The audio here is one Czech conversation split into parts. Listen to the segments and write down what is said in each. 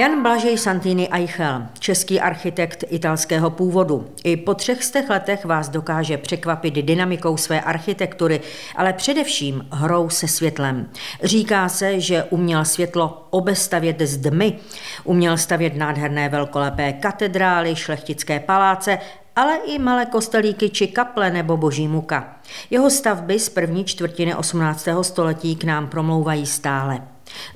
Jan Blažej Santini Eichel, český architekt italského původu. I po třech stech letech vás dokáže překvapit dynamikou své architektury, ale především hrou se světlem. Říká se, že uměl světlo obestavět z dmy, uměl stavět nádherné velkolepé katedrály, šlechtické paláce, ale i malé kostelíky či kaple nebo boží muka. Jeho stavby z první čtvrtiny 18. století k nám promlouvají stále.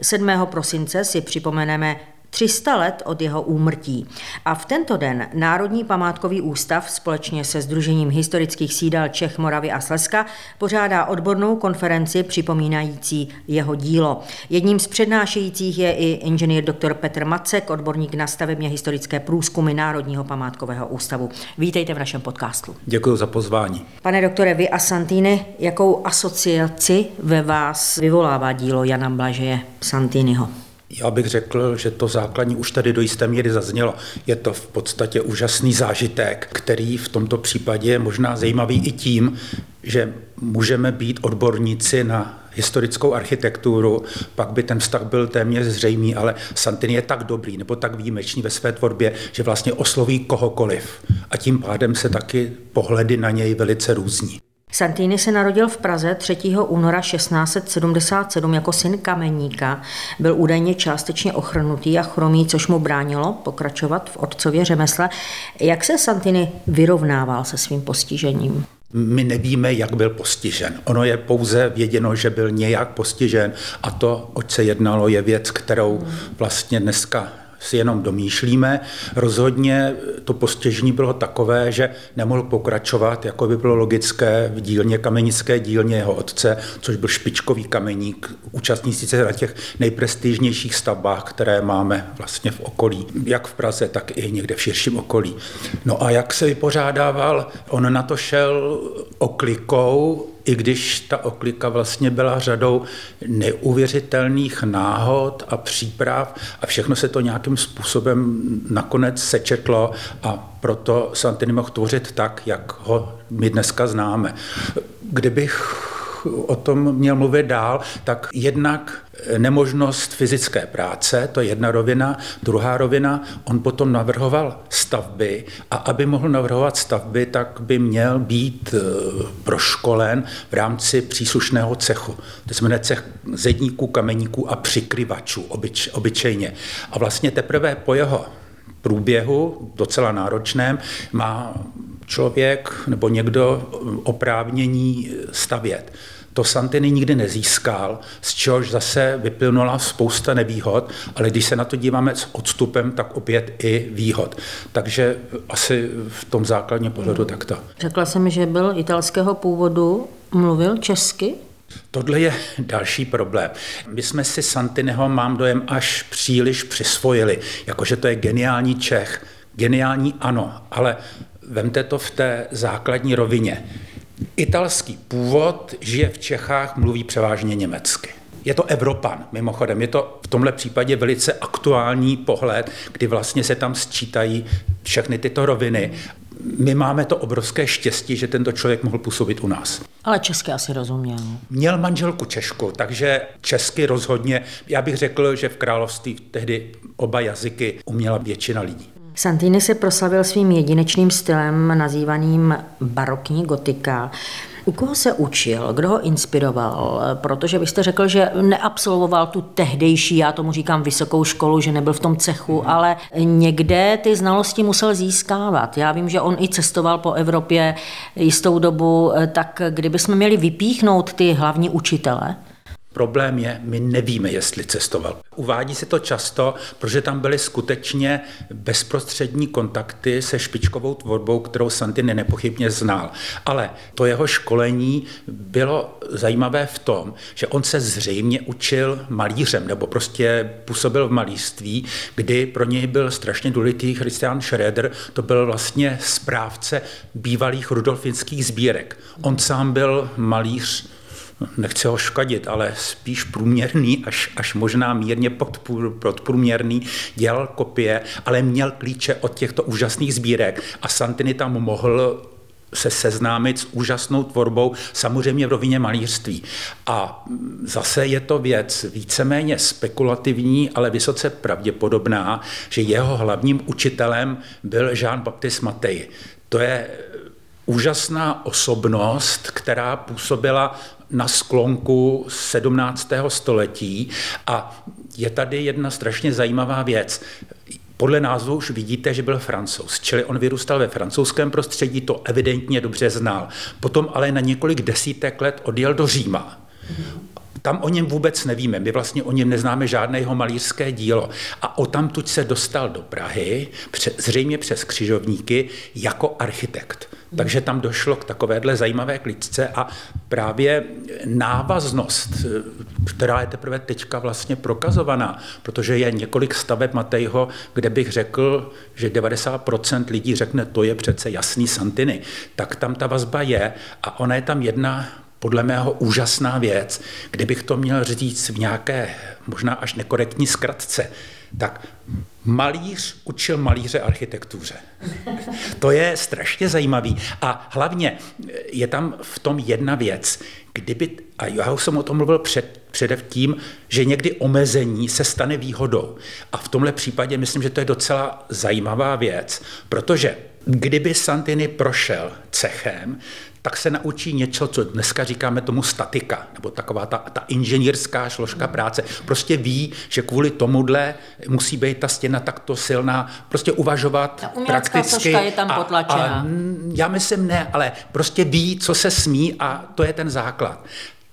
7. prosince si připomeneme 300 let od jeho úmrtí. A v tento den Národní památkový ústav společně se Združením historických sídel Čech, Moravy a Slezska pořádá odbornou konferenci připomínající jeho dílo. Jedním z přednášejících je i inženýr dr. Petr Macek, odborník na stavebně historické průzkumy Národního památkového ústavu. Vítejte v našem podcastu. Děkuji za pozvání. Pane doktore, vy a Santini, jakou asociaci ve vás vyvolává dílo Jana Blažeje Santiniho? Já bych řekl, že to základní už tady do jisté míry zaznělo. Je to v podstatě úžasný zážitek, který v tomto případě je možná zajímavý i tím, že můžeme být odborníci na historickou architekturu, pak by ten vztah byl téměř zřejmý, ale Santini je tak dobrý nebo tak výjimečný ve své tvorbě, že vlastně osloví kohokoliv. A tím pádem se taky pohledy na něj velice různí. Santini se narodil v Praze 3. února 1677 jako syn kameníka. Byl údajně částečně ochrnutý a chromý, což mu bránilo pokračovat v otcově řemesle. Jak se Santini vyrovnával se svým postižením? My nevíme, jak byl postižen. Ono je pouze věděno, že byl nějak postižen a to, oč se jednalo, je věc, kterou vlastně dneska si jenom domýšlíme. Rozhodně to postěžení bylo takové, že nemohl pokračovat, jako by bylo logické, v dílně, kamenické dílně jeho otce, což byl špičkový kameník, účastníci se na těch nejprestižnějších stavbách, které máme vlastně v okolí, jak v Praze, tak i někde v širším okolí. No a jak se vypořádával, on na to šel oklikou, i když ta oklika vlastně byla řadou neuvěřitelných náhod a příprav a všechno se to nějakým způsobem nakonec sečetlo a proto Santini mohl tvořit tak, jak ho my dneska známe. Kdybych o tom měl mluvit dál, tak jednak nemožnost fyzické práce, to je jedna rovina. Druhá rovina, on potom navrhoval stavby a aby mohl navrhovat stavby, tak by měl být eh, proškolen v rámci příslušného cechu. To znamená cech zedníků, kameníků a přikryvačů obyč, obyčejně. A vlastně teprve po jeho průběhu, docela náročném, má člověk nebo někdo oprávnění stavět. To Santini nikdy nezískal, z čehož zase vyplynula spousta nevýhod, ale když se na to díváme s odstupem, tak opět i výhod. Takže asi v tom základním pohledu hmm. takto. Řekla jsem, že byl italského původu, mluvil česky? Tohle je další problém. My jsme si Santineho, mám dojem, až příliš přisvojili, jakože to je geniální Čech. Geniální ano, ale vemte to v té základní rovině. Italský původ, žije v Čechách, mluví převážně německy. Je to Evropan, mimochodem. Je to v tomhle případě velice aktuální pohled, kdy vlastně se tam sčítají všechny tyto roviny. My máme to obrovské štěstí, že tento člověk mohl působit u nás. Ale česky asi rozuměl. Měl manželku Češku, takže česky rozhodně. Já bych řekl, že v království tehdy oba jazyky uměla většina lidí. Santini se proslavil svým jedinečným stylem nazývaným barokní gotika. U koho se učil, kdo ho inspiroval? Protože byste řekl, že neabsolvoval tu tehdejší, já tomu říkám vysokou školu, že nebyl v tom cechu, hmm. ale někde ty znalosti musel získávat. Já vím, že on i cestoval po Evropě jistou dobu, tak kdybychom měli vypíchnout ty hlavní učitele, Problém je, my nevíme, jestli cestoval. Uvádí se to často, protože tam byly skutečně bezprostřední kontakty se špičkovou tvorbou, kterou Santini nepochybně znal. Ale to jeho školení bylo zajímavé v tom, že on se zřejmě učil malířem, nebo prostě působil v malířství, kdy pro něj byl strašně důležitý Christian Schroeder, to byl vlastně správce bývalých rudolfinských sbírek. On sám byl malíř nechci ho škodit, ale spíš průměrný, až, až možná mírně podprůměrný, dělal kopie, ale měl klíče od těchto úžasných sbírek a Santini tam mohl se seznámit s úžasnou tvorbou, samozřejmě v rovině malířství. A zase je to věc víceméně spekulativní, ale vysoce pravděpodobná, že jeho hlavním učitelem byl Jean-Baptiste Matej. To je úžasná osobnost, která působila na sklonku 17. století a je tady jedna strašně zajímavá věc. Podle názvu už vidíte, že byl francouz, čili on vyrůstal ve francouzském prostředí, to evidentně dobře znal. Potom ale na několik desítek let odjel do Říma. Tam o něm vůbec nevíme, my vlastně o něm neznáme žádné jeho malířské dílo. A o tamtuť se dostal do Prahy, zřejmě přes křižovníky, jako architekt. Takže tam došlo k takovéhle zajímavé klíčce a právě návaznost, která je teprve teďka vlastně prokazovaná, protože je několik staveb Matejho, kde bych řekl, že 90% lidí řekne, to je přece jasný Santiny, tak tam ta vazba je a ona je tam jedna podle mého úžasná věc, kdybych to měl říct v nějaké možná až nekorektní zkratce, tak malíř učil malíře architektuře. To je strašně zajímavý. A hlavně je tam v tom jedna věc. Kdyby, a já už jsem o tom mluvil před, předev tím, že někdy omezení se stane výhodou. A v tomhle případě myslím, že to je docela zajímavá věc, protože kdyby Santini prošel cechem, tak se naučí něco, co dneska říkáme tomu statika, nebo taková ta, ta inženýrská složka práce. Prostě ví, že kvůli tomuhle musí být ta stěna takto silná, prostě uvažovat ta prakticky. je tam potlačená. A, a, já myslím ne, ale prostě ví, co se smí a to je ten základ.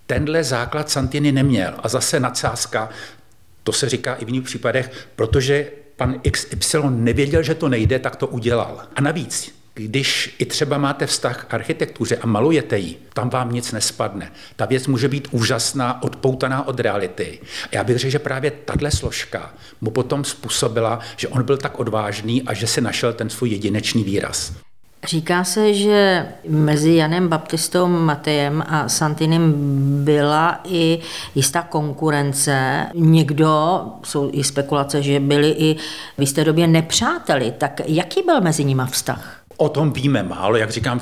Tenhle základ Santini neměl. A zase nadsázka, to se říká i v jiných případech, protože pan XY nevěděl, že to nejde, tak to udělal. A navíc, když i třeba máte vztah k architektuře a malujete ji, tam vám nic nespadne. Ta věc může být úžasná, odpoutaná od reality. A já bych řekl, že právě tahle složka mu potom způsobila, že on byl tak odvážný a že si našel ten svůj jedinečný výraz. Říká se, že mezi Janem Baptistou Matejem a Santinem byla i jistá konkurence. Někdo, jsou i spekulace, že byli i v jisté době nepřáteli. Tak jaký byl mezi nimi vztah? O tom víme málo, jak říkám,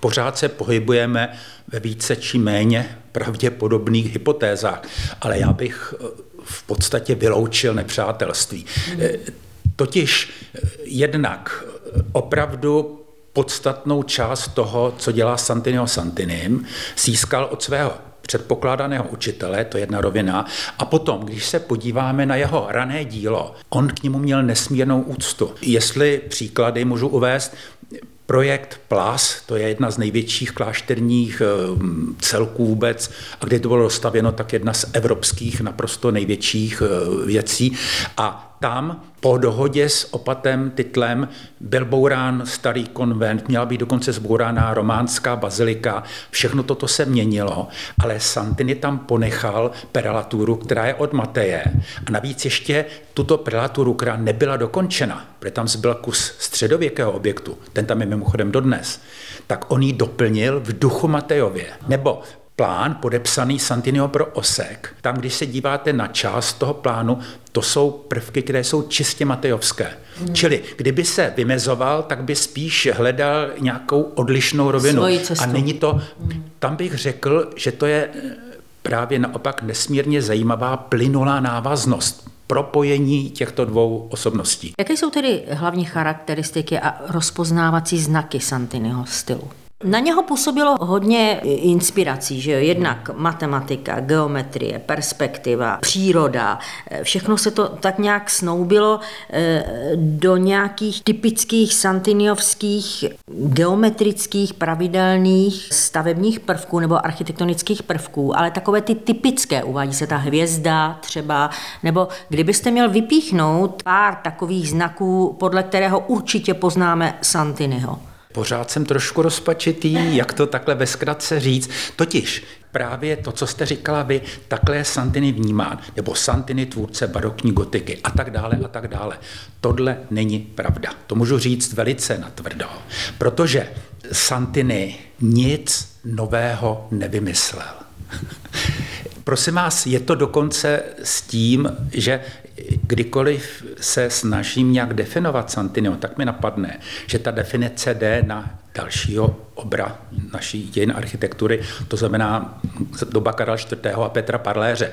pořád se pohybujeme ve více či méně pravděpodobných hypotézách, ale já bych eh, v podstatě vyloučil nepřátelství. Eh, totiž eh, jednak opravdu podstatnou část toho, co dělá Santinio Santinim, získal od svého předpokládaného učitele, to je jedna rovina. A potom, když se podíváme na jeho rané dílo, on k němu měl nesmírnou úctu. Jestli příklady můžu uvést, Projekt PLAS, to je jedna z největších klášterních eh, celků vůbec, a kde to bylo dostavěno, tak jedna z evropských naprosto největších eh, věcí. A tam po dohodě s opatem titlem byl bourán starý konvent, měla být dokonce zbourána románská bazilika, všechno toto se měnilo, ale Santini tam ponechal perelaturu, která je od Mateje a navíc ještě tuto perelaturu, která nebyla dokončena, protože tam zbyl kus středověkého objektu, ten tam je mimochodem dodnes, tak on ji doplnil v duchu Matejově. Nebo plán podepsaný Santinio pro Osek. Tam, když se díváte na část toho plánu, to jsou prvky, které jsou čistě matejovské. Hmm. Čili kdyby se vymezoval, tak by spíš hledal nějakou odlišnou rovinu. A není to, tam bych řekl, že to je eh, právě naopak nesmírně zajímavá plynulá návaznost propojení těchto dvou osobností. Jaké jsou tedy hlavní charakteristiky a rozpoznávací znaky Santiniho stylu? Na něho působilo hodně inspirací, že jo? jednak matematika, geometrie, perspektiva, příroda, všechno se to tak nějak snoubilo eh, do nějakých typických santiniovských geometrických pravidelných stavebních prvků nebo architektonických prvků, ale takové ty typické, uvádí se ta hvězda třeba, nebo kdybyste měl vypíchnout pár takových znaků, podle kterého určitě poznáme Santiniho. Pořád jsem trošku rozpačitý, jak to takhle ve zkratce říct. Totiž právě to, co jste říkala vy, takhle je Santini vnímán, nebo Santini tvůrce barokní gotiky a tak dále a tak dále. Tohle není pravda. To můžu říct velice natvrdo, protože Santini nic nového nevymyslel. Prosím vás, je to dokonce s tím, že kdykoliv se snažím nějak definovat Santiniho, tak mi napadne, že ta definice jde na dalšího obra naší dějin architektury, to znamená doba Karla IV. a Petra Parléře.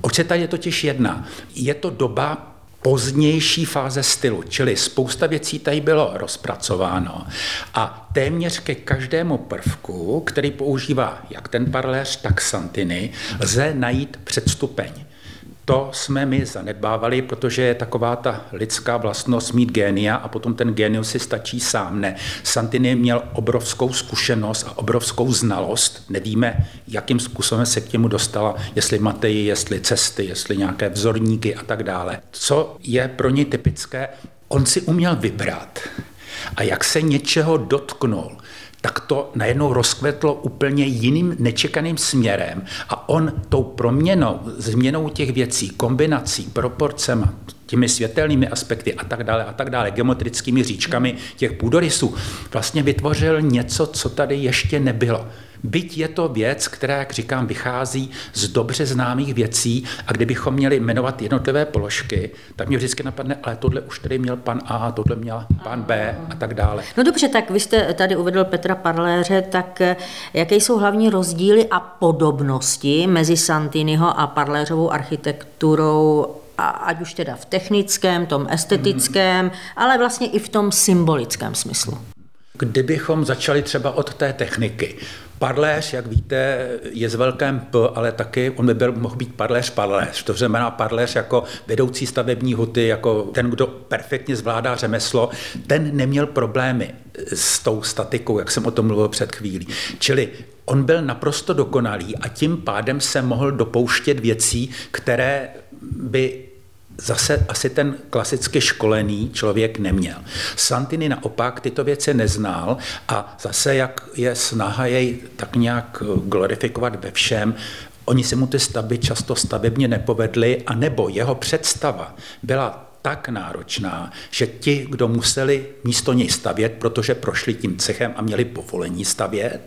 Oč se tady totiž jedná? Je to doba pozdější fáze stylu, čili spousta věcí tady bylo rozpracováno a téměř ke každému prvku, který používá jak ten parléř, tak Santiny, lze najít předstupeň. To jsme my zanedbávali, protože je taková ta lidská vlastnost mít génia a potom ten génius si stačí sám. Ne. Santini měl obrovskou zkušenost a obrovskou znalost. Nevíme, jakým způsobem se k němu dostala, jestli Mateji, jestli cesty, jestli nějaké vzorníky a tak dále. Co je pro ně typické, on si uměl vybrat. A jak se něčeho dotknul, tak to najednou rozkvetlo úplně jiným nečekaným směrem a on tou proměnou, změnou těch věcí, kombinací, proporcemi, těmi světelnými aspekty a tak dále a tak dále, geometrickými říčkami těch půdorysů, vlastně vytvořil něco, co tady ještě nebylo. Byť je to věc, která, jak říkám, vychází z dobře známých věcí a kdybychom měli jmenovat jednotlivé položky, tak mě vždycky napadne, ale tohle už tady měl pan A, tohle měl pan B a tak dále. No dobře, tak vy jste tady uvedl Petra Parléře, tak eh, jaké jsou hlavní rozdíly a podobnosti mezi Santiniho a Parléřovou architekturou a ať už teda v technickém, tom estetickém, hmm. ale vlastně i v tom symbolickém smyslu. Kdybychom začali třeba od té techniky. Parléř, jak víte, je s velkém P, ale taky on by byl, mohl být parléř parléř. To znamená parléř jako vedoucí stavební huty, jako ten, kdo perfektně zvládá řemeslo, ten neměl problémy s tou statikou, jak jsem o tom mluvil před chvílí. Čili on byl naprosto dokonalý a tím pádem se mohl dopouštět věcí, které by zase asi ten klasicky školený člověk neměl. Santini naopak tyto věci neznal a zase, jak je snaha jej tak nějak glorifikovat ve všem, Oni se mu ty stavby často stavebně nepovedly, anebo jeho představa byla tak náročná, že ti, kdo museli místo něj stavět, protože prošli tím cechem a měli povolení stavět,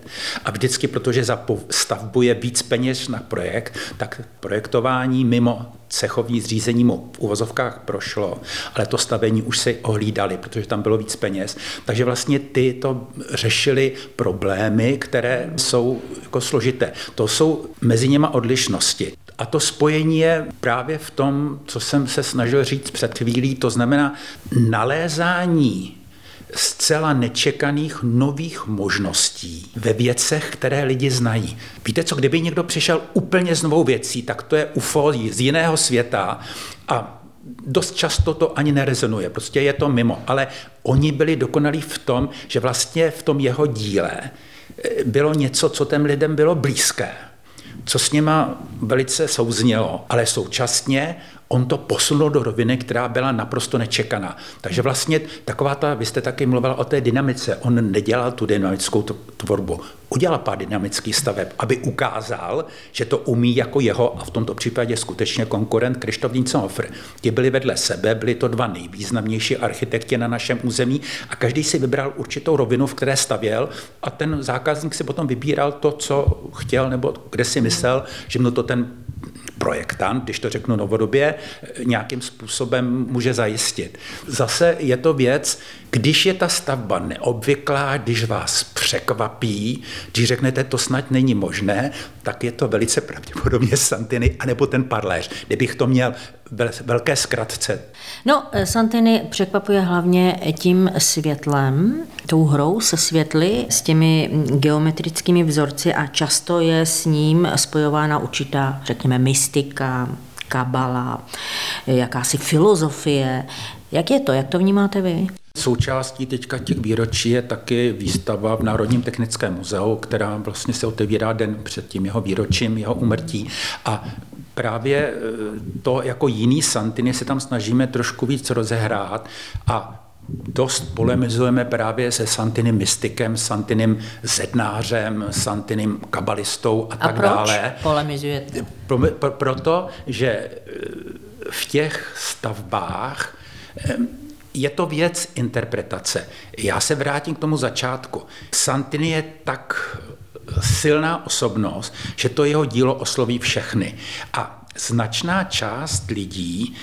a vždycky, protože za stavbu je víc peněz na projekt, tak projektování mimo cechovní zřízení mu v uvozovkách prošlo, ale to stavení už si ohlídali, protože tam bylo víc peněz. Takže vlastně ty to řešili problémy, které jsou jako složité. To jsou mezi něma odlišnosti. A to spojení je právě v tom, co jsem se snažil říct před chvílí, to znamená nalézání zcela nečekaných nových možností ve věcech, které lidi znají. Víte co, kdyby někdo přišel úplně s novou věcí, tak to je UFO z jiného světa a dost často to ani nerezonuje, prostě je to mimo. Ale oni byli dokonalí v tom, že vlastně v tom jeho díle eh, bylo něco, co těm lidem bylo blízké co s něma velice souznělo, ale současně on to posunul do roviny, která byla naprosto nečekaná. Takže vlastně taková ta, vy jste taky mluvil o té dynamice, on nedělal tu dynamickou tvorbu, udělal pár dynamických staveb, aby ukázal, že to umí jako jeho a v tomto případě skutečně konkurent Krištof Dienzenhofer. Ti byli vedle sebe, byli to dva nejvýznamnější architekti na našem území a každý si vybral určitou rovinu, v které stavěl a ten zákazník si potom vybíral to, co chtěl nebo kde si myslel, že mu to ten projektant, když to řeknu novodobě, nějakým způsobem může zajistit. Zase je to věc, když je ta stavba neobvyklá, když vás překvapí, když řeknete, to snad není možné, tak je to velice pravděpodobně Santiny, anebo ten parléř. Kdybych to měl velké zkratce. No, Santiny překvapuje hlavně tím světlem, tou hrou se světly, s těmi geometrickými vzorci a často je s ním spojována určitá, řekněme, mystika, kabala, jakási filozofie. Jak je to? Jak to vnímáte vy? Součástí teďka těch výročí je taky výstava v Národním technickém muzeu, která vlastně se otevírá den před tím jeho výročím, jeho umrtí. A právě e, to jako jiný Santiny se tam snažíme trošku víc rozehrát a dost polemizujeme právě se Santinem mystikem, Santinem zednářem, Santinem kabalistou a, a tak proč dále. polemizujete? Pro, pro, proto, že e, v těch stavbách je to věc interpretace. Já se vrátím k tomu začátku. Santini je tak silná osobnost, že to jeho dílo osloví všechny. A značná část lidí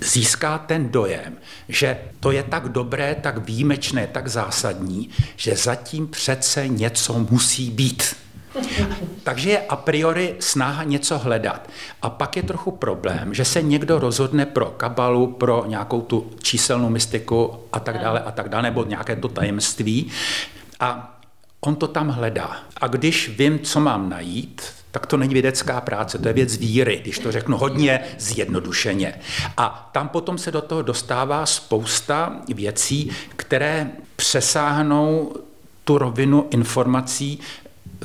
získá ten dojem, že to je tak dobré, tak výjimečné, tak zásadní, že zatím přece něco musí být. Takže je a priori snaha něco hledat. A pak je trochu problém, že se někdo rozhodne pro kabalu, pro nějakou tu číselnou mystiku a tak dále a tak dále, nebo nějaké to tajemství. A on to tam hledá. A když vím, co mám najít, tak to není vědecká práce, to je věc víry, když to řeknu hodně zjednodušeně. A tam potom se do toho dostává spousta věcí, které přesáhnou tu rovinu informací,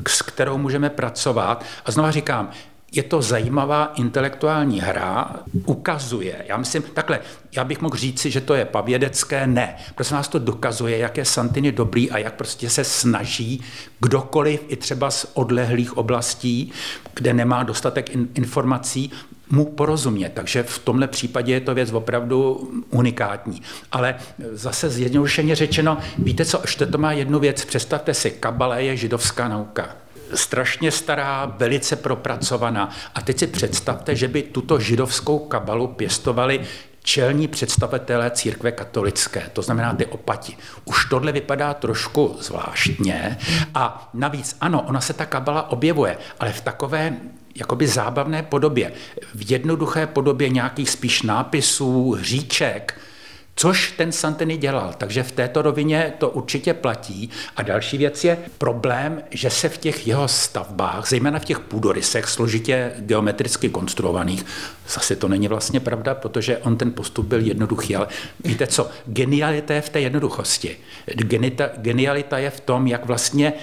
s kterou můžeme pracovat. A znova říkám, je to zajímavá intelektuální hra, ukazuje, já myslím, takhle, já bych mohl říci, že to je pavědecké, ne. Prosím vás, to dokazuje, jak je Santini dobrý a jak prostě se snaží kdokoliv, i třeba z odlehlých oblastí, kde nemá dostatek in, informací, mu porozumět. Takže v tomhle případě je to věc opravdu unikátní. Ale zase zjednodušeně řečeno, víte co, ještě to má jednu věc, představte si, kabala je židovská nauka strašně stará, velice propracovaná. A teď si představte, že by tuto židovskou kabalu pěstovali čelní představitelé církve katolické, to znamená ty opati. Už tohle vypadá trošku zvláštně a navíc ano, ona se ta kabala objevuje, ale v takové jakoby zábavné podobě, v jednoduché podobě nějakých spíš nápisů, hříček, Což ten Santini dělal, takže v této rovině to určitě platí. A další věc je problém, že se v těch jeho stavbách, zejména v těch půdorysech, složitě geometricky konstruovaných, zase to není vlastně pravda, protože on ten postup byl jednoduchý, ale víte co, genialita je v té jednoduchosti. Genita, genialita je v tom, jak vlastně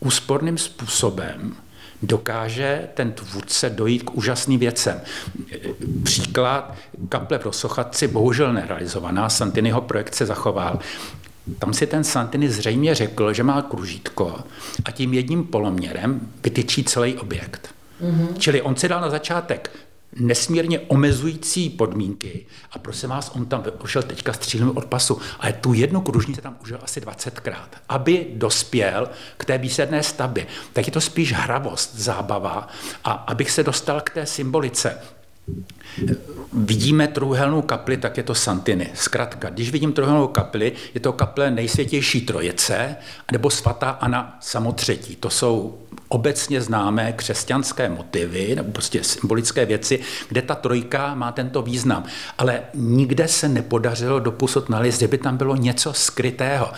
úsporným způsobem dokáže ten tvůrce dojít k úžasným věcem. Příklad kaple v Rosochatci bohužel nerealizovaná, Santiniho projekt se zachoval. Tam si ten Santini zřejmě řekl, že má kružítko a tím jedním poloměrem vytyčí celý objekt. Mm-hmm. Čili on si dal na začátek nesmírně omezující podmínky a prosím vás, on tam ušel teďka střílem od pasu, ale tu jednu kružnici tam užil asi 20krát, aby dospěl k té výsledné stavbě. Tak je to spíš hravost, zábava a abych se dostal k té symbolice, Vidíme trojúhelnou kapli, tak je to Santiny. Zkrátka, když vidím trojúhelnou kapli, je to kaple nejsvětější trojice, nebo svatá Ana samotřetí. To jsou obecně známé křesťanské motivy, nebo prostě symbolické věci, kde ta trojka má tento význam. Ale nikde se nepodařilo doposud nalézt, že by tam bylo něco skrytého.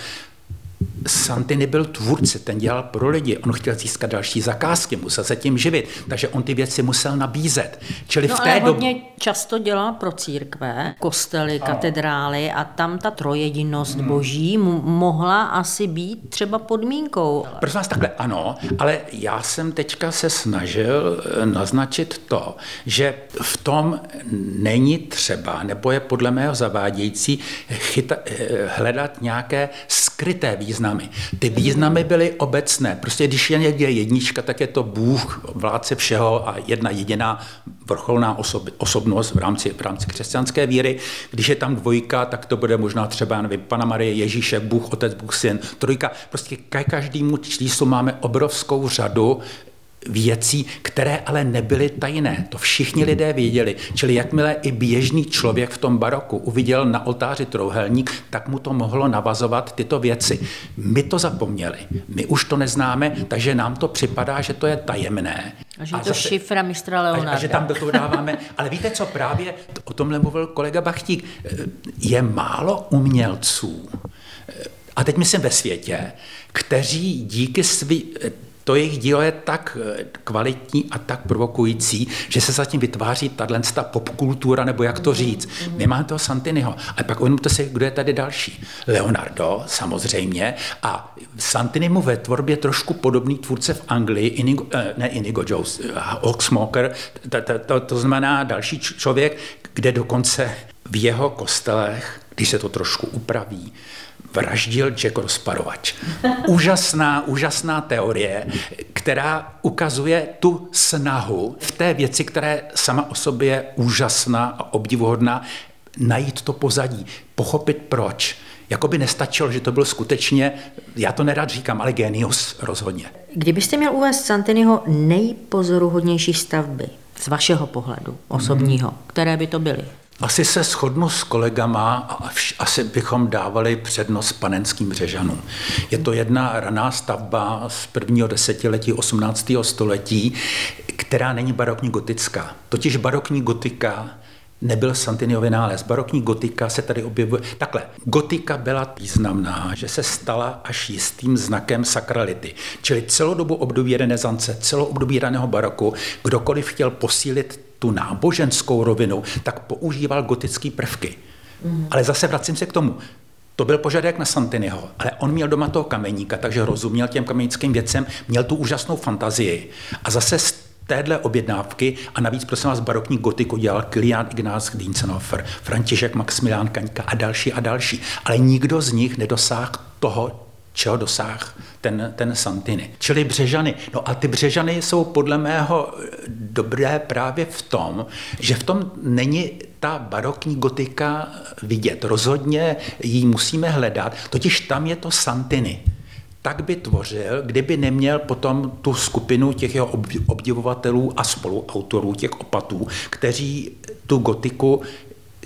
Santini byl tvůrce, ten dělal pro lidi, on chtěl získat další zakázky, musel se tím živit, takže on ty věci musel nabízet. Čili no, v té ale hodně dob... často dělal pro církve, kostely, ano. katedrály a tam ta trojedinost hmm. boží mohla asi být třeba podmínkou. Prosím vás takhle, ano, ale já jsem teďka se snažil eh, naznačit to, že v tom není třeba, nebo je podle mého zavádějící, chyta, eh, hledat nějaké skryté významy. Ty významy byly obecné. Prostě když je někde jednička, tak je to Bůh, vládce všeho a jedna jediná vrcholná osob, osobnost v rámci, v rámci křesťanské víry. Když je tam dvojka, tak to bude možná třeba, nevím, Pana Marie, Ježíše, Bůh, Otec, Bůh, Syn. Trojka, prostě každému číslu máme obrovskou řadu věcí, které ale nebyly tajné. To všichni lidé věděli. Čili jakmile i běžný člověk v tom baroku uviděl na oltáři trouhelník, tak mu to mohlo navazovat tyto věci. My to zapomněli. My už to neznáme, takže nám to připadá, že to je tajemné. A že je to zase, šifra mistra Leonarda. A, a že tam do toho dáváme. Ale víte co, právě o tomhle mluvil kolega Bachtík. Je málo umělců, a teď myslím ve světě, kteří díky svý, to jejich dílo je tak eh, kvalitní a tak provokující, že se zatím vytváří tato popkultura, nebo jak to říct. My máme toho Santiniho, ale pak uvědomte si, kdo je tady další. Leonardo, samozřejmě, a Santini mu ve tvorbě trošku podobný tvůrce v Anglii, Inigo, eh, ne Inigo Jones, Oxsmoker, to, to, to, to znamená další člověk, kde dokonce v jeho kostelech, když se to trošku upraví, vraždil Jack Rozparovač. Úžasná, úžasná teorie, která ukazuje tu snahu v té věci, která je sama o sobě je úžasná a obdivuhodná, najít to pozadí, pochopit proč. Jakoby nestačilo, že to byl skutečně, já to nerad říkám, ale genius rozhodně. Kdybyste měl uvést Santiniho nejpozoruhodnější stavby, z vašeho pohledu osobního, hmm. které by to byly? Asi se shodnu s kolegama a asi bychom dávali přednost panenským řežanům. Je to jedna raná stavba z prvního desetiletí 18. století, která není barokní gotická. Totiž barokní gotika nebyl Santiniový nález. Barokní gotika se tady objevuje. Takhle, gotika byla významná, že se stala až jistým znakem sakrality. Čili celou dobu období renesance, celou období raného baroku, kdokoliv chtěl posílit tu náboženskou rovinu, tak používal gotické prvky. Mm. Ale zase vracím se k tomu. To byl požadavek na Santiniho, ale on měl doma toho kameníka, takže rozuměl těm kamenickým věcem, měl tu úžasnou fantazii. A zase z téhle objednávky a navíc prosím vás barokní gotiku dělal Kilian Ignác Dienzenhofer, František Maximilián Kaňka a další a další. Ale nikdo z nich nedosáhl toho, čeho dosáhl ten, ten Santini. Čili Břežany. No a ty Břežany jsou podle mého dobré právě v tom, že v tom není ta barokní gotika vidět. Rozhodně ji musíme hledat, totiž tam je to Santini tak by tvořil, kdyby neměl potom tu skupinu těch jeho obdivovatelů a spoluautorů, těch opatů, kteří tu gotiku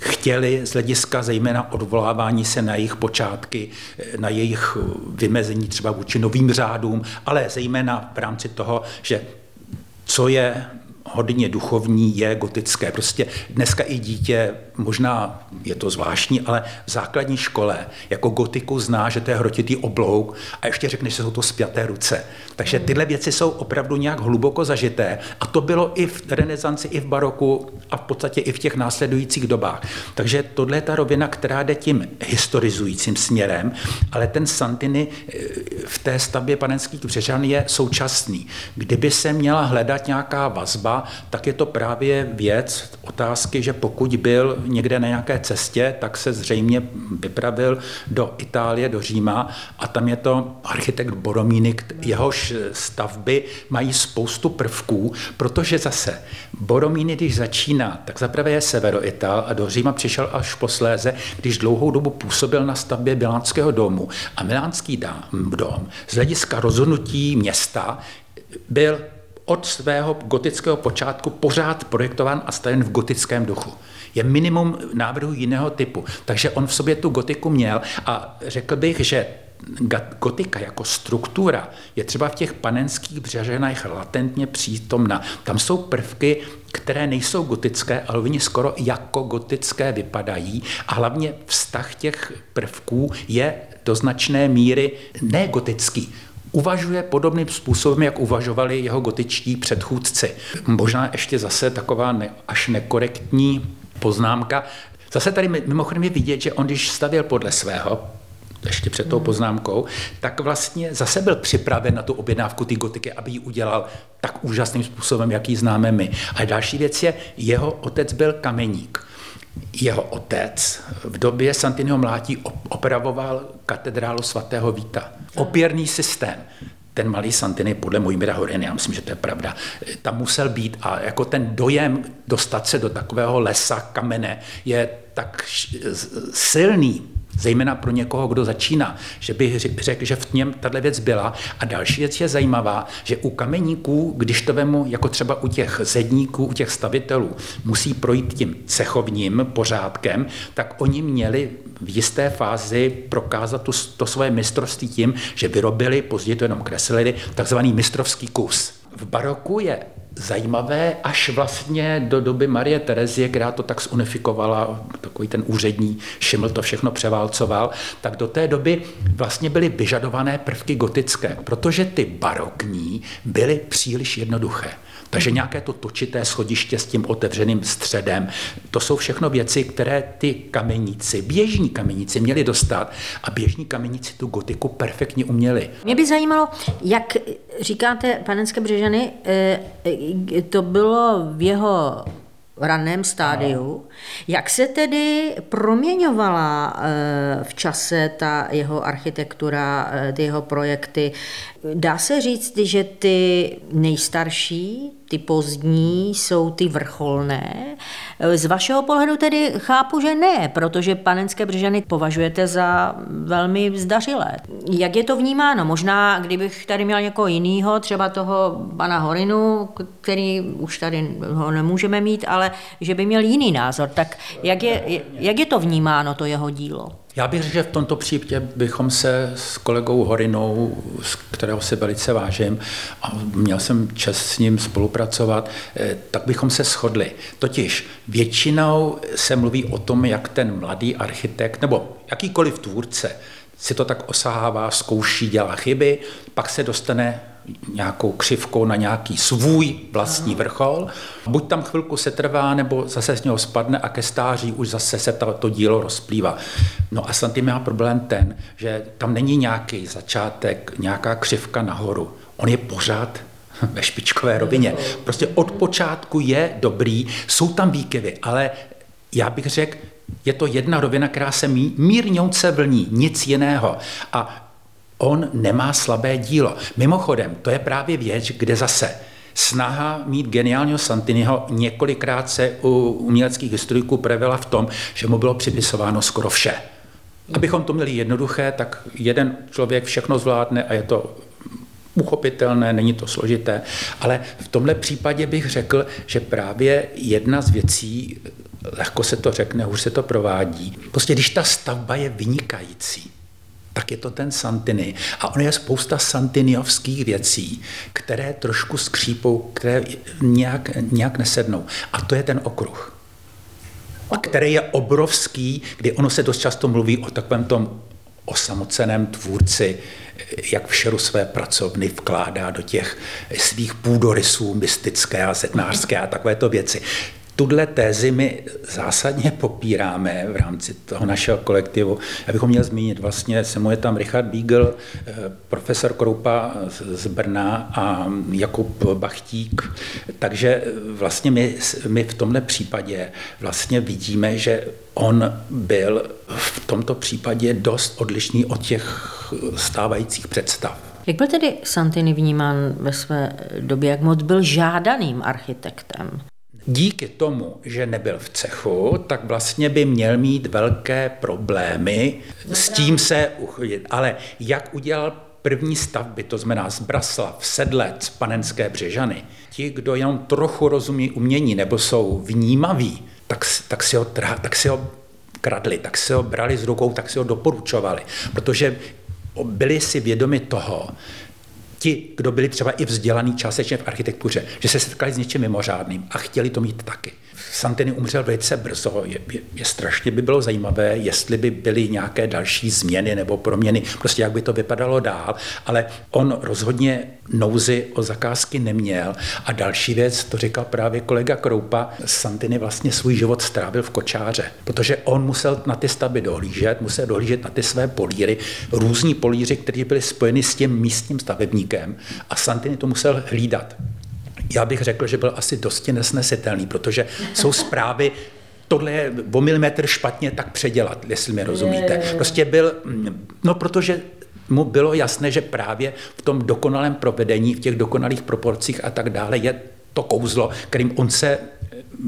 chtěli z hlediska zejména odvolávání se na jejich počátky, na jejich vymezení třeba vůči novým řádům, ale zejména v rámci toho, že co je hodně duchovní, je gotické. Prostě dneska i dítě, možná je to zvláštní, ale v základní škole jako gotiku zná, že to je hrotitý oblouk a ještě řekne, že jsou to spjaté ruce. Takže tyhle věci jsou opravdu nějak hluboko zažité a to bylo i v renesanci, i v baroku a v podstatě i v těch následujících dobách. Takže tohle je ta rovina, která jde tím historizujícím směrem, ale ten Santini eh, v té stavbě panenských břežan je současný. Kdyby se měla hledat nějaká vazba, tak je to právě věc otázky, že pokud byl někde na nějaké cestě, tak se zřejmě vypravil do Itálie, do Říma a tam je to architekt Boromíny, jehož stavby mají spoustu prvků, protože zase Boromíny, když začíná, tak zaprvé je severoital a do Říma přišel až posléze, když dlouhou dobu působil na stavbě Milánského domu. A Milánský dom z hlediska rozhodnutí města byl od svého gotického počátku pořád projektován a stavěn v gotickém duchu. Je minimum návrhu jiného typu. Takže on v sobě tu gotiku měl a řekl bych, že gotika jako struktura je třeba v těch panenských břeženách latentně přítomna. Tam jsou prvky, které nejsou gotické, ale oni skoro jako gotické vypadají a hlavně vztah těch prvků je do značné míry negotický uvažuje podobným způsobem, jak uvažovali jeho gotičtí předchůdci. Možná ještě zase taková ne, až nekorektní poznámka. Zase tady mimochodem je vidět, že on, když stavěl podle svého, ještě před tou poznámkou, tak vlastně zase byl připraven na tu objednávku té gotiky, aby ji udělal tak úžasným způsobem, jaký známe my. A další věc je, jeho otec byl kameník. Jeho otec v době Santiniho mlátí opravoval katedrálu svatého Víta. Opěrný systém ten malý Santiny podle Mojmira Horiny, já myslím, že to je pravda, tam musel být a jako ten dojem dostat se do takového lesa, kamene, je tak silný, zejména pro někoho, kdo začíná, že bych řekl, že v něm tahle věc byla. A další věc je zajímavá, že u kameníků, když to vemu jako třeba u těch zedníků, u těch stavitelů, musí projít tím cechovním pořádkem, tak oni měli v jisté fázi prokázat tu, to svoje mistrovství tím, že vyrobili, později to jenom kreslili, takzvaný mistrovský kus. V baroku je zajímavé až vlastně do doby Marie Terezie, která to tak zunifikovala, takový ten úřední Šiml to všechno převálcoval, tak do té doby vlastně byly vyžadované prvky gotické, protože ty barokní byly příliš jednoduché. Takže nějaké to točité schodiště s tím otevřeným středem, to jsou všechno věci, které ty kameníci, běžní kameníci měli dostat a běžní kameníci tu gotiku perfektně uměli. Mě by zajímalo, jak říkáte, panenské Břežany, eh, to bylo v jeho raném stádiu. Jak se tedy proměňovala eh, v čase ta jeho architektura, eh, ty jeho projekty? Dá se říct, že ty nejstarší ty pozdní jsou ty vrcholné. Z vašeho pohledu tedy chápu, že ne, protože panenské břežany považujete za velmi zdařilé. Jak je to vnímáno? Možná, kdybych tady měl někoho jiného, třeba toho pana Horinu, který už tady ho nemůžeme mít, ale že by měl jiný názor, tak jak je, jak je to vnímáno, to jeho dílo? Já bych řekl, že v tomto případě bychom se s kolegou Horinou, z kterého si velice vážím, a měl jsem čas s ním spolupracovat, eh, tak bychom se shodli. Totiž většinou se mluví o tom, jak ten mladý architekt nebo jakýkoliv tvůrce si to tak osahává, zkouší, dělá chyby, pak se dostane nějakou křivkou na nějaký svůj vlastní vrchol. Buď tam chvilku se trvá, nebo zase z něho spadne a ke stáří už zase se to, to dílo rozplývá. No a Santy má problém ten, že tam není nějaký začátek, nějaká křivka nahoru. On je pořád ve špičkové rovině. Prostě od počátku je dobrý, jsou tam výkyvy, ale já bych řekl, je to jedna rovina, která se mírňouce vlní, nic jiného. A on nemá slabé dílo. Mimochodem, to je právě věc, kde zase snaha mít geniálního Santiniho několikrát se u uměleckých historiků projevila v tom, že mu bylo připisováno skoro vše. Abychom to měli jednoduché, tak jeden člověk všechno zvládne a je to uchopitelné, není to složité, ale v tomhle případě bych řekl, že právě jedna z věcí, lehko se to řekne, už se to provádí. Prostě když ta stavba je vynikající, tak je to ten Santini. A on je spousta santiniovských věcí, které trošku skřípou, které nějak, nějak nesednou. A to je ten okruh. A který je obrovský, kdy ono se dost často mluví o takovém tom osamoceném tvůrci, jak v šeru své pracovny vkládá do těch svých půdorysů mystické a zetnářské a takovéto věci. Tuhle tézi my zásadně popíráme v rámci toho našeho kolektivu. Já bychom měl zmínit, vlastně se mu je tam Richard Beagle, eh, profesor Kroupa z Brna a Jakub Bachtík. Takže vlastně my, my v tomhle případě vlastně vidíme, že on byl v tomto případě dost odlišný od těch stávajících představ. Jak byl tedy Santini vnímán ve své době, jak moc byl žádaným architektem? Díky tomu, že nebyl v cechu, tak vlastně by měl mít velké problémy s tím se uchytit. Ale jak udělal první stavby, to znamená z Braslav, Sedlec, Panenské Břežany, ti, kdo jenom trochu rozumí umění nebo jsou vnímaví, tak, tak, si ho, tak si ho kradli, tak si ho brali z rukou, tak si ho doporučovali, protože byli si vědomi toho, ti, kdo byli třeba i vzdělaní částečně v architektuře, že se setkali s něčím mimořádným a chtěli to mít taky. Santini umřel velice brzo. Je, je, je strašně by bylo zajímavé, jestli by byly nějaké další změny nebo proměny, prostě jak by to vypadalo dál, ale on rozhodně nouzy o zakázky neměl. A další věc, to říkal právě kolega Kroupa, Santini vlastně svůj život strávil v kočáře, protože on musel na ty stavby dohlížet, musel dohlížet na ty své políry, různí políři, kteří byli spojeni s tím místním stavebníkem a Santini to musel hlídat. Já bych řekl, že byl asi dosti nesnesitelný, protože jsou zprávy, tohle je o milimetr špatně, tak předělat, jestli mi rozumíte. Prostě byl, no protože mu bylo jasné, že právě v tom dokonalém provedení, v těch dokonalých proporcích a tak dále je to kouzlo, kterým on se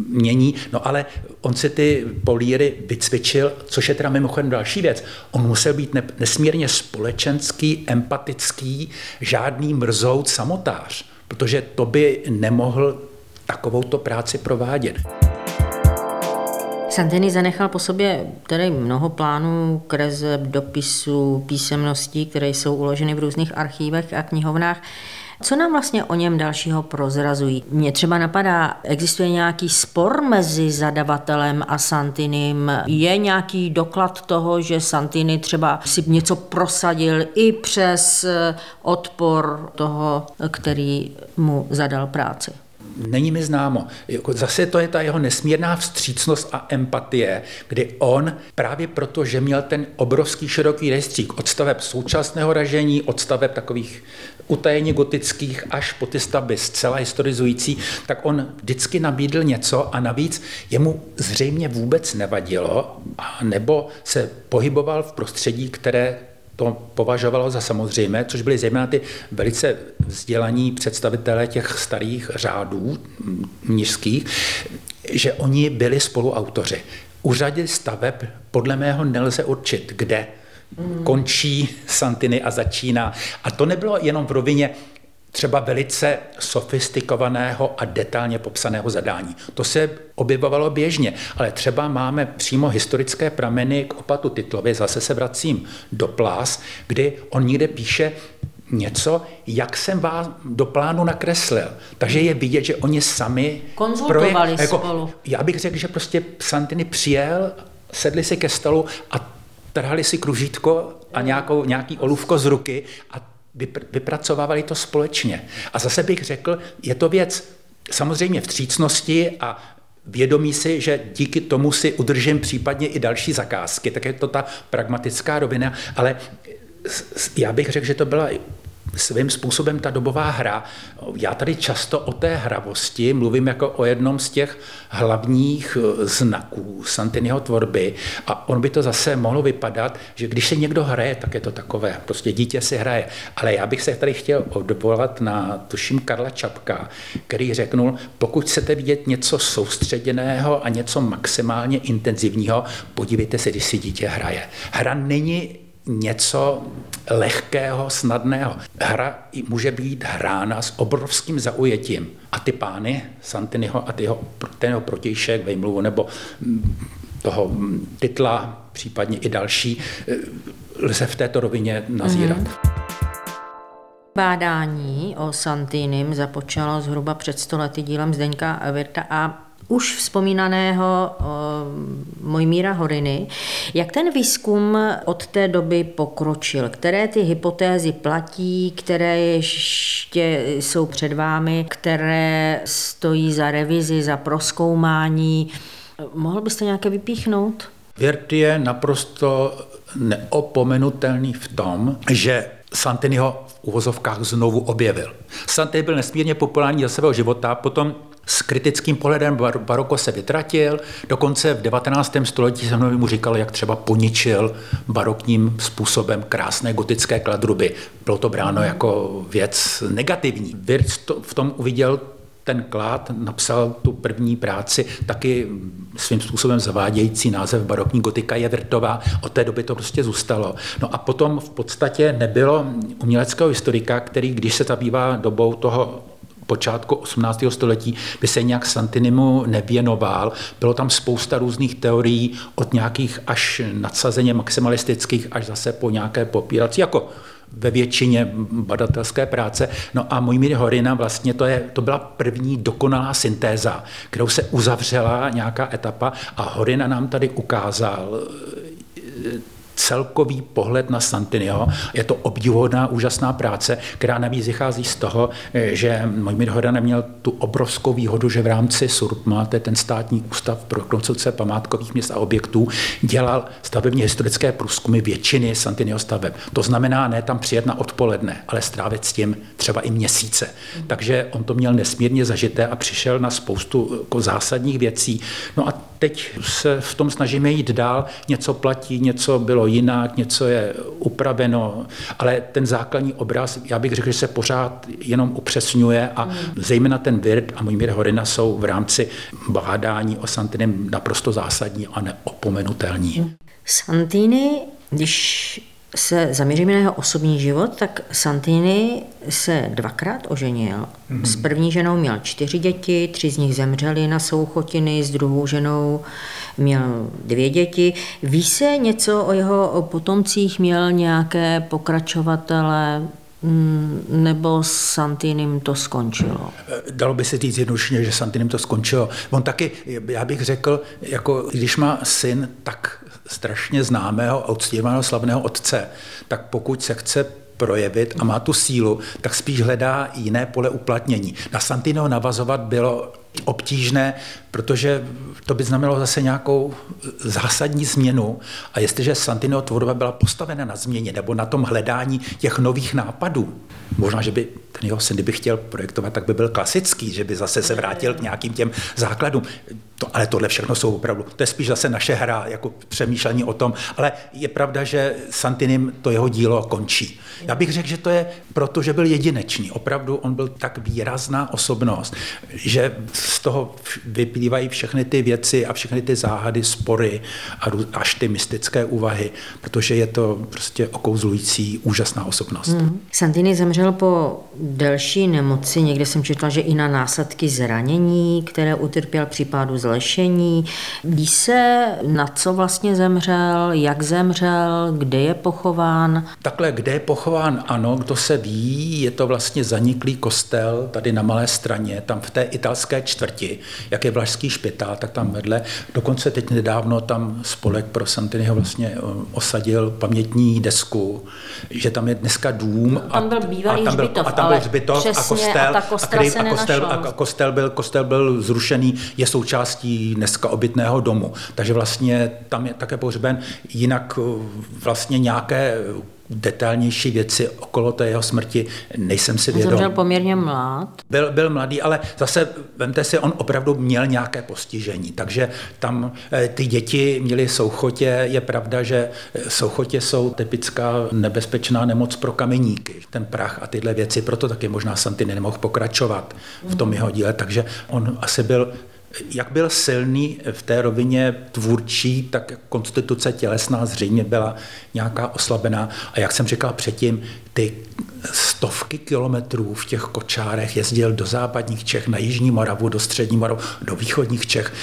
mění, no ale on si ty políry vycvičil, což je teda mimochodem další věc. On musel být nesmírně společenský, empatický, žádný mrzout samotář protože to by nemohl takovouto práci provádět. Santini zanechal po sobě tedy mnoho plánů, kreseb, dopisů, písemností, které jsou uloženy v různých archívech a knihovnách. Co nám vlastně o něm dalšího prozrazují? Mně třeba napadá, existuje nějaký spor mezi zadavatelem a Santinim? Je nějaký doklad toho, že Santini třeba si něco prosadil i přes odpor toho, který mu zadal práci? Není mi známo. Jako zase to je ta jeho nesmírná vstřícnost a empatie, kdy on právě proto, že měl ten obrovský široký rejstřík od staveb současného ražení, od staveb takových utajení gotických až po ty stavby zcela historizující, tak on vždycky nabídl něco a navíc jemu zřejmě vůbec nevadilo, nebo se pohyboval v prostředí, které to považovalo za samozřejmé, což byly zejména ty velice vzdělaní představitelé těch starých řádů mnižských, že oni byli spoluautoři. U řady staveb podle mého nelze určit, kde končí Santiny a začíná. A to nebylo jenom v rovině třeba velice sofistikovaného a detailně popsaného zadání. To se objevovalo běžně, ale třeba máme přímo historické prameny k opatu Titlovi, zase se vracím do Plás, kdy on někde píše, něco, jak jsem vás do plánu nakreslil. Takže je vidět, že oni sami... Konzultovali projekt, jako, spolu. Já bych řekl, že prostě Santini přijel, sedli si ke stolu a trhali si kružítko a nějakou, nějaký olůvko z ruky a vypracovávali to společně. A zase bych řekl, je to věc samozřejmě vstřícnosti a vědomí si, že díky tomu si udržím případně i další zakázky, tak je to ta pragmatická rovina, ale já bych řekl, že to byla svým způsobem ta dobová hra. Já tady často o té hravosti mluvím jako o jednom z těch hlavních eh, znaků Santiniho tvorby a on by to zase mohlo vypadat, že když se někdo hraje, tak je to takové, prostě dítě si hraje. Ale já bych se tady chtěl odvolat na, tuším, Karla Čapka, který řeknul, pokud chcete vidět něco soustředěného a něco maximálně intenzivního, podívejte se, když si dítě hraje. Hra není něco lehkého, snadného. Hra může být hrána s obrovským zaujetím. A ty pány, Santiniho a tyho, ten jeho protějšek, Vejmluvu nebo mm, toho mm, titla, případně i další, eh, lze v této rovině nazírat. Mm. Bádání o Santinim započalo zhruba před stolety dílem Zdeňka Virta a už vzpomínaného Mojmíra Horiny. Jak ten výzkum od té doby pokročil? Které ty hypotézy platí, které ještě jsou před vámi, které stojí za revizi, za proskoumání? Mohl byste nějaké vypíchnout? Věrt je naprosto neopomenutelný v tom, že Santini ho v uvozovkách znovu objevil. Santini byl nesmírně populární za svého života, potom s kritickým pohledem bar- baroko se vytratil, dokonce v 19. století se mnou mu říkal, jak třeba poničil barokním způsobem krásné gotické kladruby. Bylo to bráno jako věc negativní. Wirtz v tom uviděl ten klád napsal tu první práci, taky svým způsobem zavádějící název barokní gotika je Vrtová. Od té doby to prostě zůstalo. No a potom v podstatě nebylo uměleckého historika, který, když se zabývá dobou toho počátku 18. století by se nějak Santinimu nevěnoval. Bylo tam spousta různých teorií, od nějakých až nadsazeně maximalistických, až zase po nějaké popírací, jako ve většině badatelské práce. No a Mojmír Horina vlastně to, je, to byla první dokonalá syntéza, kterou se uzavřela nějaká etapa a Horina nám tady ukázal celkový pohled na Santiniho. Je to obdivuhodná, úžasná práce, která navíc vychází z toho, že Mojmír Hoda neměl tu obrovskou výhodu, že v rámci SURP máte ten státní ústav pro koncepce památkových měst a objektů, dělal stavebně historické průzkumy většiny Santiniho staveb. To znamená ne tam přijet na odpoledne, ale strávit s tím třeba i měsíce. Takže on to měl nesmírně zažité a přišel na spoustu jako zásadních věcí. No a teď se v tom snažíme jít dál, něco platí, něco bylo jinak, něco je upraveno, ale ten základní obraz, já bych řekl, že se pořád jenom upřesňuje a hmm. zejména ten Virt a Mojmír Horina jsou v rámci bádání o Santinem naprosto zásadní a neopomenutelní. Santini, když se zaměříme na jeho osobní život, tak Santini se dvakrát oženil. Mm-hmm. S první ženou měl čtyři děti, tři z nich zemřeli na souchotiny, s druhou ženou měl dvě děti. Ví se něco o jeho potomcích? Měl nějaké pokračovatele? Mm, nebo Santinem to skončilo? Dalo by se říct jednoduše, že Santinem to skončilo. On taky, já bych řekl, jako když má syn tak strašně známého a uctívaného slavného otce, tak pokud se chce projevit a má tu sílu, tak spíš hledá jiné pole uplatnění. Na Santino navazovat bylo obtížné, protože to by znamenalo zase nějakou zásadní změnu. A jestliže Santino tvorba byla postavena na změně nebo na tom hledání těch nových nápadů, možná, že by ten jeho syny bych chtěl projektovat, tak by byl klasický, že by zase se vrátil k nějakým těm základům. To, ale tohle všechno jsou opravdu, to je spíš zase naše hra, jako přemýšlení o tom, ale je pravda, že Santinim to jeho dílo končí. Já bych řekl, že to je proto, že byl jedinečný. Opravdu on byl tak výrazná osobnost, že z toho vyplývají všechny ty věci a všechny ty záhady, spory a až ty mystické úvahy, protože je to prostě okouzlující, úžasná osobnost. Hmm. Santini zemřel po delší nemoci, někde jsem četla, že i na následky zranění, které utrpěl případu zlešení. Ví se, na co vlastně zemřel, jak zemřel, kde je pochován? Takhle, kde je pochován, ano, kdo se ví, je to vlastně zaniklý kostel tady na Malé straně, tam v té italské čtvrti, jak je Vlašský špitál, tak tam vedle. Dokonce teď nedávno tam spolek pro Santiniho vlastně eh, osadil pamětní desku, že tam je dneska dům. Tam byl bývalý a tam byl, hřbitov, a tam byl hřbitov a kostel, a, a, který, a, kostel, a kostel, byl, kostel byl zrušený, je součástí dneska obytného domu. Takže vlastně tam je také pohřben. Jinak eh, vlastně nějaké detailnější věci okolo té jeho smrti nejsem si vědom. Zemřel poměrně mlad. Byl, byl mladý, ale zase, vemte si, on opravdu měl nějaké postižení, takže tam eh, ty děti měly souchotě. Je pravda, že eh, souchotě jsou typická nebezpečná nemoc pro kameníky, ten prach a tyhle věci, proto taky možná Santini nemohl pokračovat v tom jeho díle, takže on asi byl jak byl silný v té rovině tvůrčí, tak konstituce tělesná zřejmě byla nějaká oslabená. A jak jsem říkal předtím, ty stovky kilometrů v těch kočárech jezdil do západních Čech, na Jižní Moravu, do Střední Moravu, do východních Čech.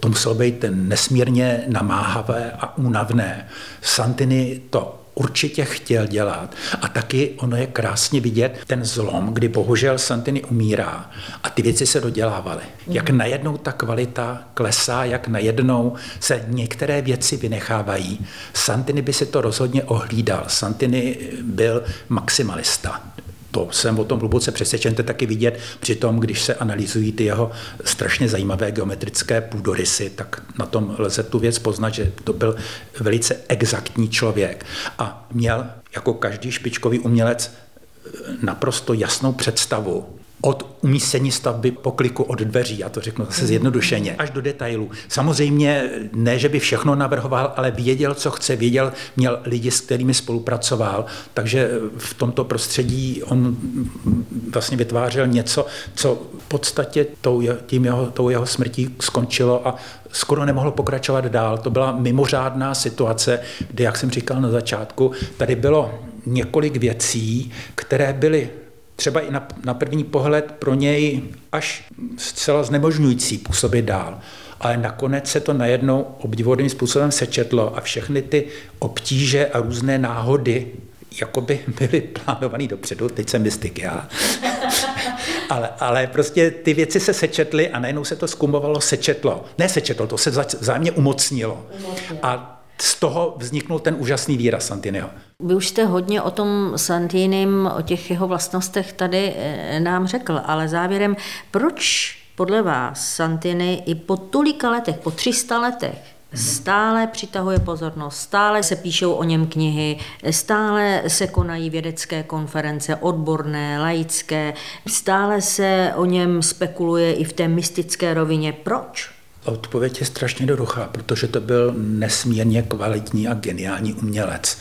To muselo být nesmírně namáhavé a únavné. Santiny to určitě chtěl dělat. A taky ono je krásně vidět ten zlom, kdy bohužel Santini umírá a ty věci se dodělávaly. Jak mhm. najednou ta kvalita klesá, jak najednou se některé věci vynechávají. Santini by si to rozhodně ohlídal. Santini byl maximalista to jsem o tom hluboce přesvědčen, to taky vidět při tom, když se analyzují ty jeho strašně zajímavé geometrické půdorysy, tak na tom lze tu věc poznat, že to byl velice exaktní člověk a měl jako každý špičkový umělec naprosto jasnou představu od umístění stavby po kliku od dveří, já to řeknu zase zjednodušeně, až do detailů. Samozřejmě ne, že by všechno navrhoval, ale věděl, co chce, věděl, měl lidi, s kterými spolupracoval, takže v tomto prostředí on vlastně vytvářel něco, co v podstatě tou, tím jeho, tou jeho smrtí skončilo a skoro nemohlo pokračovat dál. To byla mimořádná situace, kdy, jak jsem říkal na začátku, tady bylo několik věcí, které byly třeba i na, na první pohled pro něj až zcela znemožňující působit dál. Ale nakonec se to najednou obdivodným způsobem sečetlo a všechny ty obtíže a různé náhody jakoby byly plánované dopředu, teď jsem mystik já. ale, ale prostě ty věci se sečetly a najednou se to skumovalo, sečetlo. Ne sečetlo, to se vzájemně umocnilo. A z toho vzniknul ten úžasný výraz Santiniho. Vy už jste hodně o tom Santinim, o těch jeho vlastnostech tady eh, nám řekl, ale závěrem, proč podle vás Santini i po tolika letech, po 300 letech, Stále přitahuje pozornost, stále se píšou o něm knihy, stále se konají vědecké konference, odborné, laické, stále se o něm spekuluje i v té mystické rovině. Proč? Odpověď je strašně jednoduchá, protože to byl nesmírně kvalitní a geniální umělec.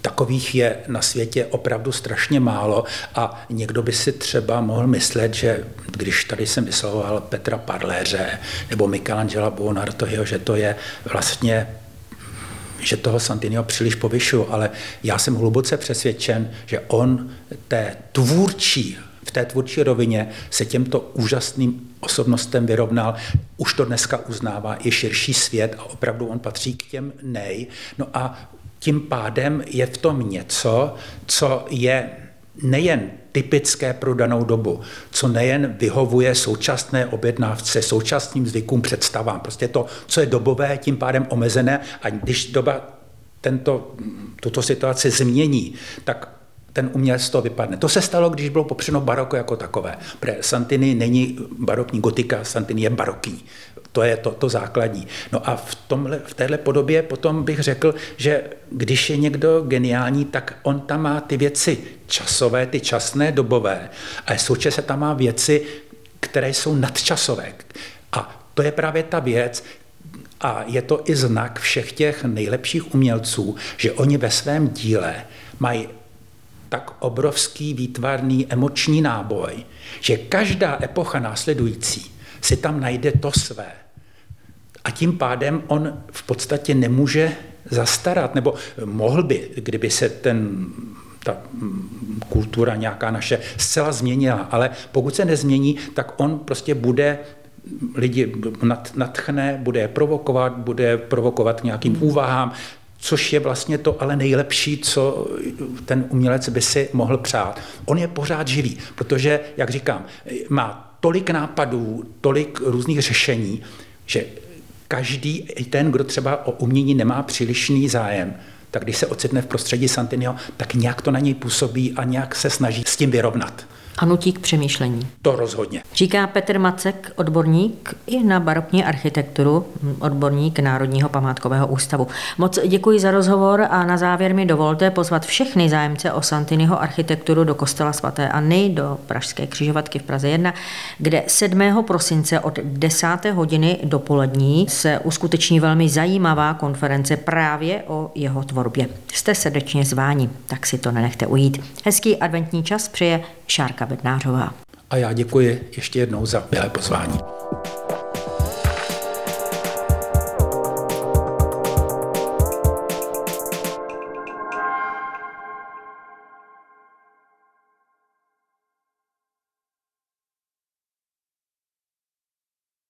Takových je na světě opravdu strašně málo a někdo by si třeba mohl myslet, že když tady jsem vyslovoval Petra Parléře nebo Michelangela Buonartohiho, že to je vlastně že toho Santinio příliš povyšuju, ale já jsem hluboce přesvědčen, že on té tvůrčí v té tvůrčí rovině se těmto úžasným osobnostem vyrovnal. Už to dneska uznává i širší svět a opravdu on patří k těm nej. No a tím pádem je v tom něco, co je nejen typické pro danou dobu, co nejen vyhovuje současné objednávce, současným zvykům, představám. Prostě to, co je dobové, tím pádem omezené a když doba tento, tuto situaci změní, tak ten umělec to vypadne. To se stalo, když bylo popřeno baroko jako takové. Pre Santini není barokní gotika, Santini je barokní. To je to, to základní. No a v, tomhle, v téhle podobě potom bych řekl, že když je někdo geniální, tak on tam má ty věci časové, ty časné, dobové, ale současně tam má věci, které jsou nadčasové. A to je právě ta věc, a je to i znak všech těch nejlepších umělců, že oni ve svém díle mají tak obrovský výtvarný emoční náboj, že každá epocha následující si tam najde to své. A tím pádem on v podstatě nemůže zastarat, nebo mohl by, kdyby se ten ta kultura nějaká naše zcela změnila, ale pokud se nezmění, tak on prostě bude lidi natchne, bude je provokovat, bude provokovat nějakým úvahám, což je vlastně to ale nejlepší, co ten umělec by si mohl přát. On je pořád živý, protože, jak říkám, má tolik nápadů, tolik různých řešení, že každý, i ten, kdo třeba o umění nemá přílišný zájem, tak když se ocitne v prostředí Santiniho, tak nějak to na něj působí a nějak se snaží s tím vyrovnat a nutí k přemýšlení. To rozhodně. Říká Petr Macek, odborník i na barokní architekturu, odborník Národního památkového ústavu. Moc děkuji za rozhovor a na závěr mi dovolte pozvat všechny zájemce o Santiniho architekturu do kostela svaté Anny do Pražské křižovatky v Praze 1, kde 7. prosince od 10. hodiny dopolední se uskuteční velmi zajímavá konference právě o jeho tvorbě. Jste srdečně zváni, tak si to nenechte ujít. Hezký adventní čas přeje Šárka Bednářová. A já děkuji ještě jednou za milé pozvání.